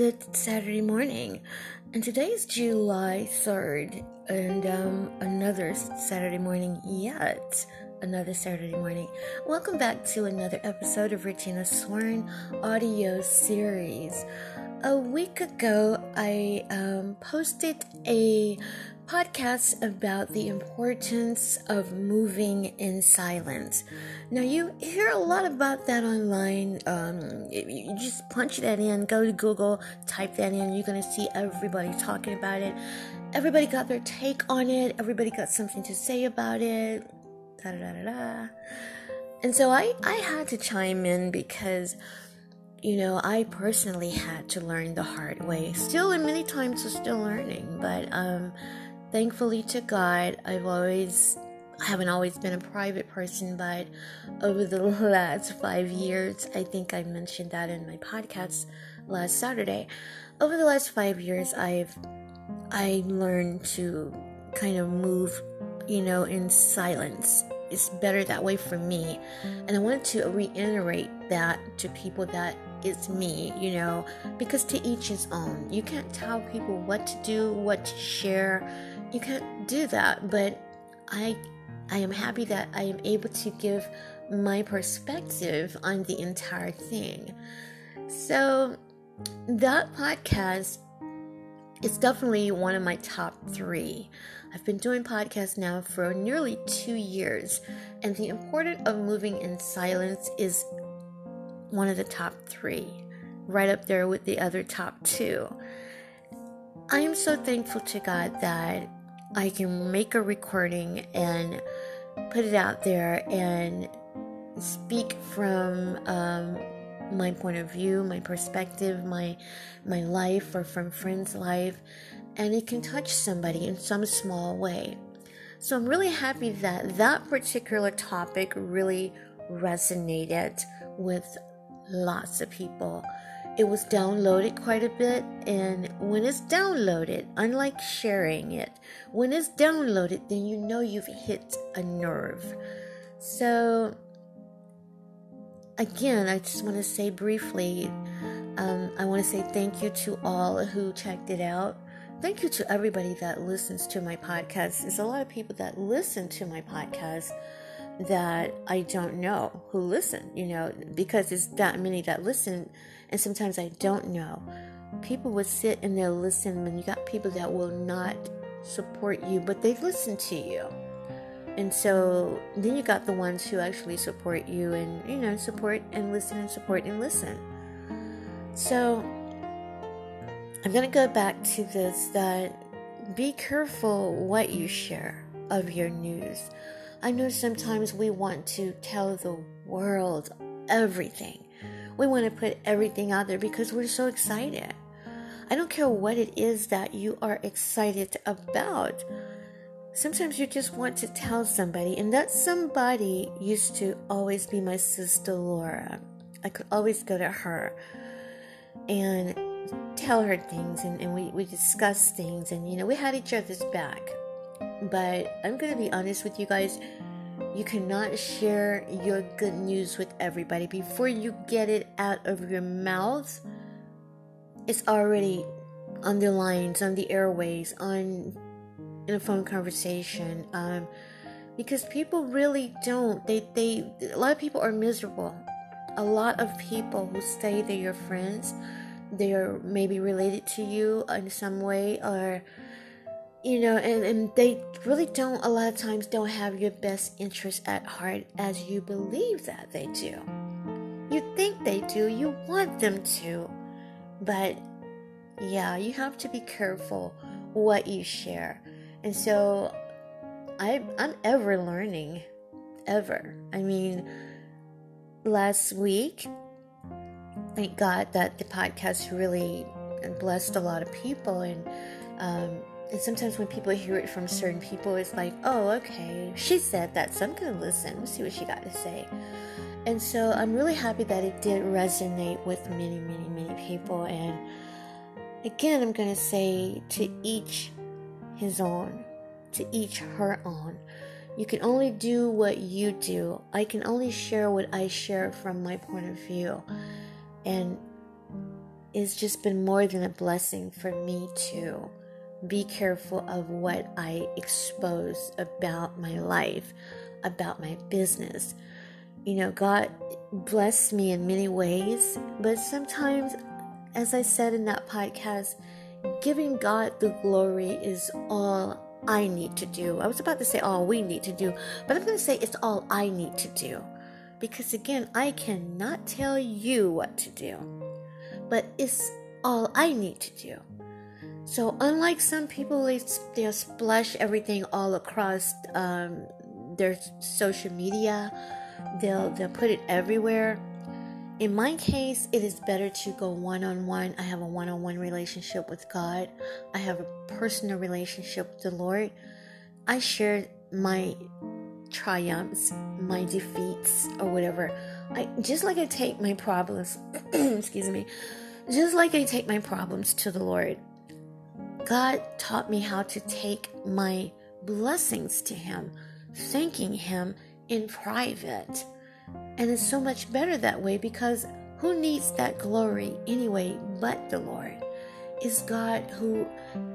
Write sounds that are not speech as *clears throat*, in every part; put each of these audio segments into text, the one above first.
good Saturday morning. And today is July 3rd, and um, another Saturday morning yet. Another Saturday morning. Welcome back to another episode of Regina Sworn audio series. A week ago, I um, posted a podcast about the importance of moving in silence. Now, you hear a lot about that online. Um, you just punch that in, go to Google, type that in, you're going to see everybody talking about it. Everybody got their take on it, everybody got something to say about it. Da, da, da, da. And so I, I had to chime in because you know, I personally had to learn the hard way. Still, and many times, I'm still learning. But um, thankfully to God, I've always I haven't always been a private person, but over the *laughs* last five years, I think I mentioned that in my podcast last Saturday. Over the last five years, I've I learned to kind of move, you know, in silence. It's better that way for me, and I wanted to reiterate that to people that it's me, you know, because to each his own. You can't tell people what to do, what to share. You can't do that. But i i am happy that i am able to give my perspective on the entire thing. So that podcast is definitely one of my top three i've been doing podcasts now for nearly two years and the importance of moving in silence is one of the top three right up there with the other top two. I am so thankful to God that I can make a recording and put it out there and speak from um, my point of view, my perspective, my my life, or from friends' life, and it can touch somebody in some small way. So I'm really happy that that particular topic really resonated with lots of people. It was downloaded quite a bit and when it's downloaded unlike sharing it when it's downloaded then you know you've hit a nerve. So again i just want to say briefly um, i want to say thank you to all who checked it out thank you to everybody that listens to my podcast there's a lot of people that listen to my podcast that I don't know who listen, you know, because it's that many that listen, and sometimes I don't know. People would sit and they'll listen, and you got people that will not support you, but they listen to you. And so then you got the ones who actually support you and, you know, support and listen and support and listen. So I'm going to go back to this that be careful what you share of your news I know sometimes we want to tell the world everything. We want to put everything out there because we're so excited. I don't care what it is that you are excited about. Sometimes you just want to tell somebody, and that somebody used to always be my sister Laura. I could always go to her and tell her things, and, and we, we discuss things, and you know, we had each other's back. But I'm to be honest with you guys. You cannot share your good news with everybody. Before you get it out of your mouth, it's already on the lines, on the airways, on in a phone conversation. Um, because people really don't. They they a lot of people are miserable. A lot of people who say they're your friends, they're maybe related to you in some way, or you know, and, and they really don't, a lot of times, don't have your best interest at heart as you believe that they do. You think they do, you want them to, but yeah, you have to be careful what you share. And so I, I'm ever learning, ever. I mean, last week, thank God that the podcast really blessed a lot of people and um, and sometimes when people hear it from certain people, it's like, oh, okay, she said that, so I'm going to listen, Let's see what she got to say. And so I'm really happy that it did resonate with many, many, many people. And again, I'm going to say to each his own, to each her own. You can only do what you do. I can only share what I share from my point of view. And it's just been more than a blessing for me to be careful of what I expose about my life, about my business. You know, God blessed me in many ways, but sometimes, as I said in that podcast, giving God the glory is all I need to do. I was about to say all we need to do, but I'm going to say it's all I need to do. Because again, I cannot tell you what to do, but it's all I need to do. So, unlike some people, they, they'll splash everything all across um, their social media, they'll, they'll put it everywhere. In my case, it is better to go one on one. I have a one on one relationship with God, I have a personal relationship with the Lord. I share my triumphs, my defeats, or whatever. I just like I take my problems, *clears throat* excuse me, just like I take my problems to the Lord. God taught me how to take my blessings to Him, thanking Him in private. And it's so much better that way because who needs that glory anyway but the Lord? Is God who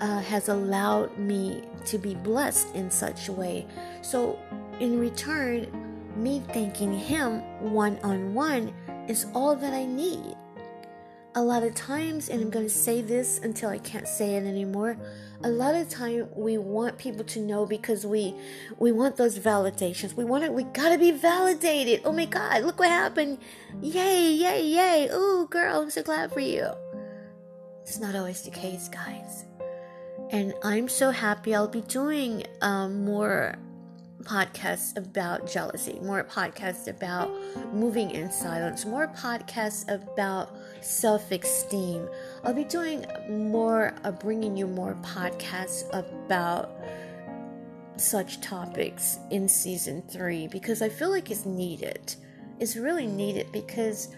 uh, has allowed me to be blessed in such a way. So, in return, me thanking Him one on one is all that I need a lot of times, and I'm going to say this until I can't say it anymore. A lot of time we want people to know because we we want those validations. We want it. We gotta be validated. Oh my God! Look what happened! Yay! Yay! Yay! Ooh, girl, I'm so glad for you. It's not always the case, guys. And I'm so happy. I'll be doing um, more podcasts about jealousy, more podcasts about moving in silence, more podcasts about self esteem. I'll be doing more, uh, bringing you more podcasts about such topics in season three because I feel like it's needed. It's really needed because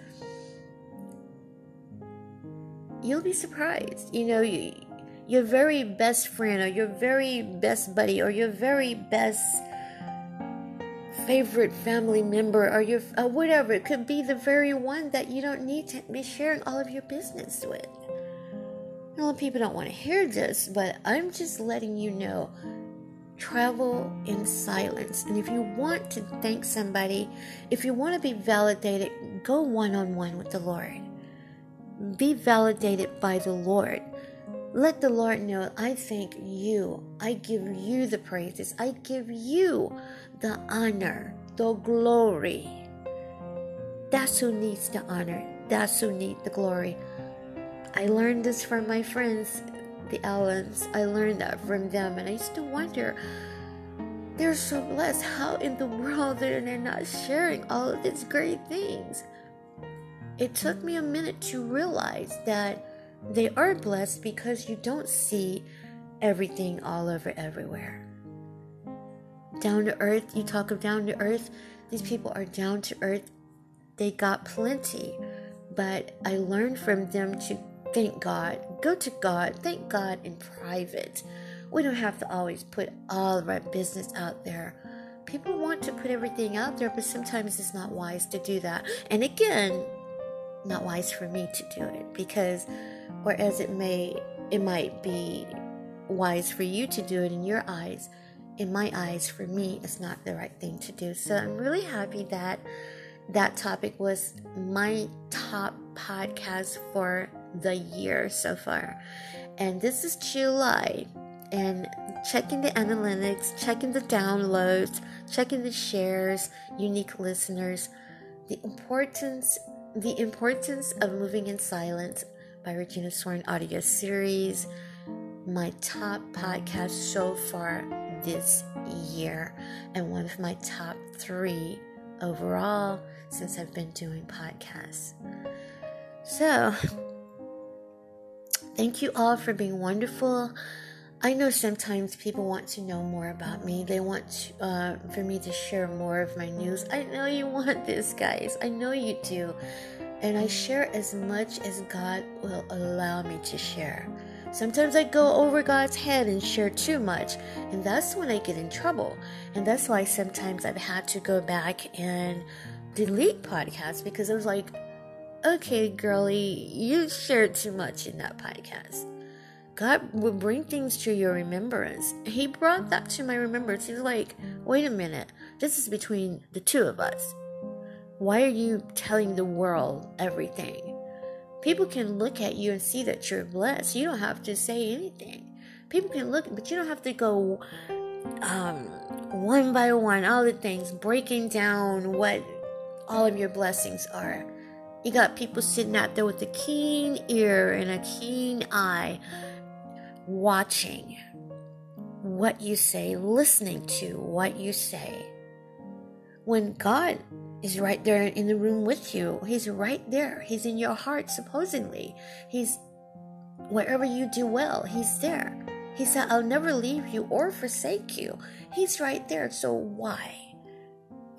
you'll be surprised. You know, you, your very best friend or your very best buddy or your very best favorite family member or your uh, whatever. It could be the very one that you don't need to be sharing all of your business with. A lot of people don't want to hear this, but I'm just letting you know travel in silence. And if you want to thank somebody, if you want to be validated, go one on one with the Lord. Be validated by the Lord. Let the Lord know I thank you. I give you the praises. I give you the honor, the glory. That's who needs the honor. That's who needs the glory. I learned this from my friends, the Allens. I learned that from them, and I to wonder they're so blessed. How in the world are they not sharing all of these great things? It took me a minute to realize that they are blessed because you don't see everything all over everywhere down to earth. You talk of down to earth. These people are down to earth. They got plenty. But I learned from them to thank God. Go to God. Thank God in private. We don't have to always put all of our business out there. People want to put everything out there, but sometimes it's not wise to do that. And again, not wise for me to do it because whereas it may it might be wise for you to do it in your eyes in my eyes, for me, it's not the right thing to do. So I'm really happy that that topic was my top podcast for the year so far. And this is July. And checking the analytics, checking the downloads, checking the shares, unique listeners, the importance the importance of moving in silence by Regina Sworn audio series, my top podcast so far this year and one of my top three overall since I've been doing podcasts. So, thank you all for being wonderful. I know sometimes people want to know more about me. They want to, uh, for me to share more of my news. I know you *laughs* want this, guys. I know you do. And I share as much as God will allow me to share. Sometimes I go over God's head and share too much, and that's when I get in trouble. And that's why sometimes I've had to go back and delete podcasts because I was like, okay, girlie, you shared too much in that podcast. God will bring things to your remembrance. He brought that to my remembrance. He's like, wait a minute, this is between the two of us. Why are you telling the world everything? People can look at you and see that you're blessed. You don't have to say anything. People can look, but you don't have to go um, one by one, all the things, breaking down what all of your blessings are. You got people sitting out there with a keen ear and a keen eye, watching what you say, listening to what you say. When God is right there in the room with you, He's right there. He's in your heart, supposedly. He's wherever you do well, He's there. He said, I'll never leave you or forsake you. He's right there. So why?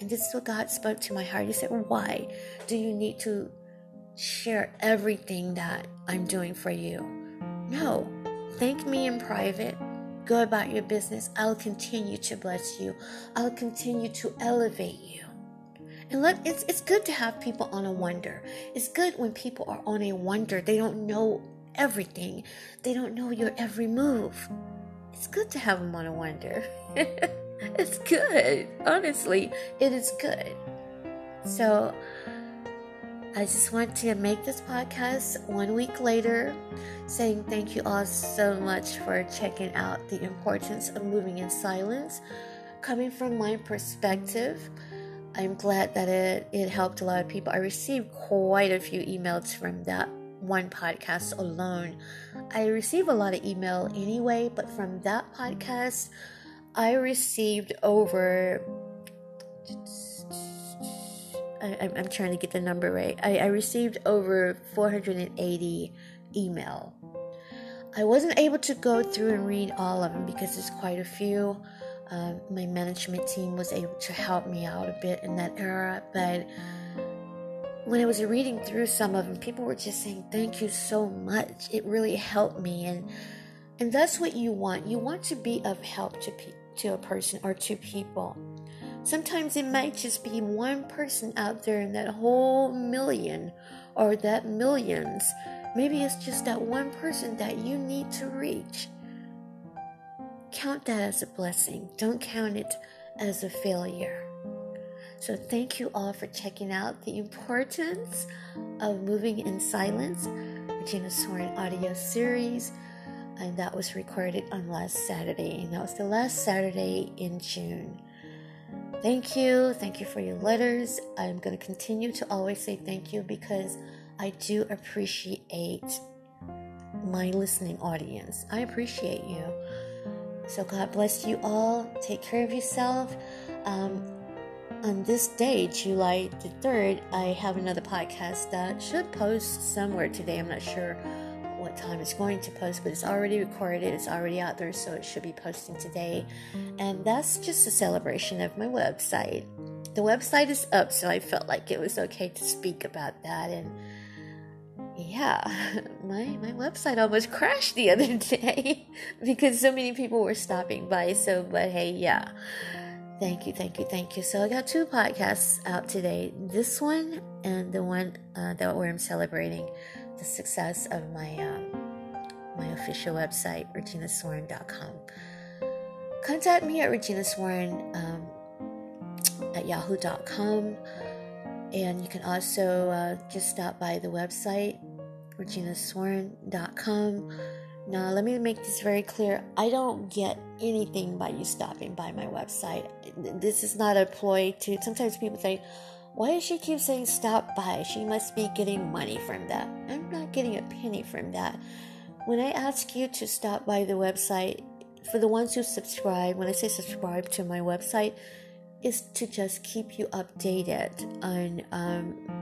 And this is what God spoke to my heart. He said, Why do you need to share everything that I'm doing for you? No. Thank me in private. Go about your business. I'll continue to bless you. I'll continue to elevate you. And let it's it's good to have people on a wonder. It's good when people are on a wonder. They don't know everything. They don't know your every move. It's good to have them on a wonder. *laughs* it's good. Honestly, it is good. So, I just want to make this podcast one week later, saying thank you all so much for checking out the importance of moving in silence. Coming from my perspective, I'm glad that it, it helped a lot of people. I received quite a few emails from that one podcast alone. I receive a lot of email anyway, but from that podcast, I received over. I, am trying to get the number right. I, I received over 480 email. I wasn't able to go through and read all of them because there's quite a few. Um, my management team was able to help me out a bit in that era, but when I was reading through some of them, people were just saying, Thank you so much. It really helped me. And and that's what you want. You want to be of help to, pe- to a person or to people. Sometimes it might just be one person out there in that whole million or that millions. Maybe it's just that one person that you need to reach. Count that as a blessing. Don't count it as a failure. So, thank you all for checking out the importance of moving in silence, Regina Sworn audio series. And that was recorded on last Saturday. And that was the last Saturday in June. Thank you. Thank you for your letters. I'm going to continue to always say thank you because I do appreciate my listening audience. I appreciate you. So, God bless you all. Take care of yourself. Um, on this day, July the 3rd, I have another podcast that should post somewhere today. I'm not sure what time it's going to post, but it's already recorded, it's already out there, so it should be posting today. And that's just a celebration of my website. The website is up, so I felt like it was okay to speak about that. And yeah, *laughs* my, my website almost *laughs* crashed the other day *laughs* because so many people were stopping by. So, but hey, yeah Thank you, thank you, thank you. So I got two podcasts out today. This one and the one uh, that where I'm celebrating the success of my um, my official website, reginasworn.com. Contact me at reginasworn um, at yahoo.com, and you can also uh, just stop by the website, reginasworn.com now, let me make this very clear. I don't get anything by you stopping by my website. This is not a ploy to. Sometimes people think, why does she keep saying stop by? She must be getting money from that. I'm not getting a penny from that. When I ask you to stop by the website, for the ones who subscribe, when I say subscribe to my website, is to just keep you updated on um,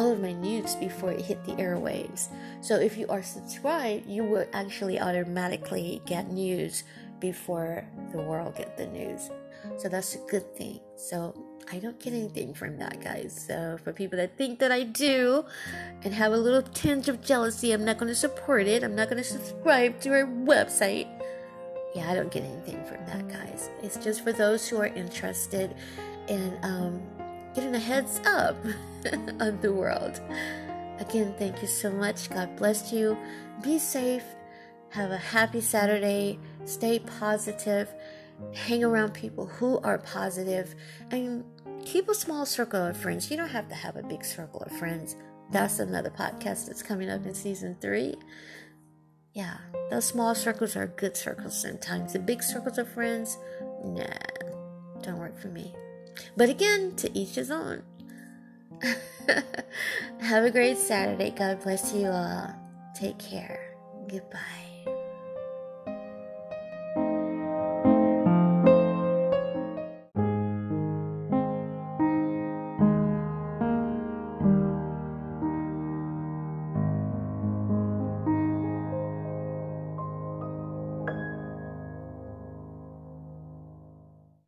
all of my news before it hit the airwaves. So if you are subscribed, you will actually automatically get news before the world get the news. So that's a good thing. So I don't get anything from that, guys. So for people that think that I do and have a little tinge of jealousy, I'm not going to support it. I'm not going to subscribe to her website. Yeah, I don't get anything from that, guys. It's just for those who are interested in um, getting a heads up *laughs* on the world. Again, thank you so much. God bless you. Be safe. Have a happy Saturday. Stay positive. Hang around people who are positive and keep a small circle of friends. You don't have to have a big circle of friends. That's another podcast that's coming up in season three. Yeah, those small circles are good circles sometimes. The big circles of friends, nah, don't work for me. But again, to each his own. *laughs* Have a great Saturday. God bless you all. Take care. Goodbye.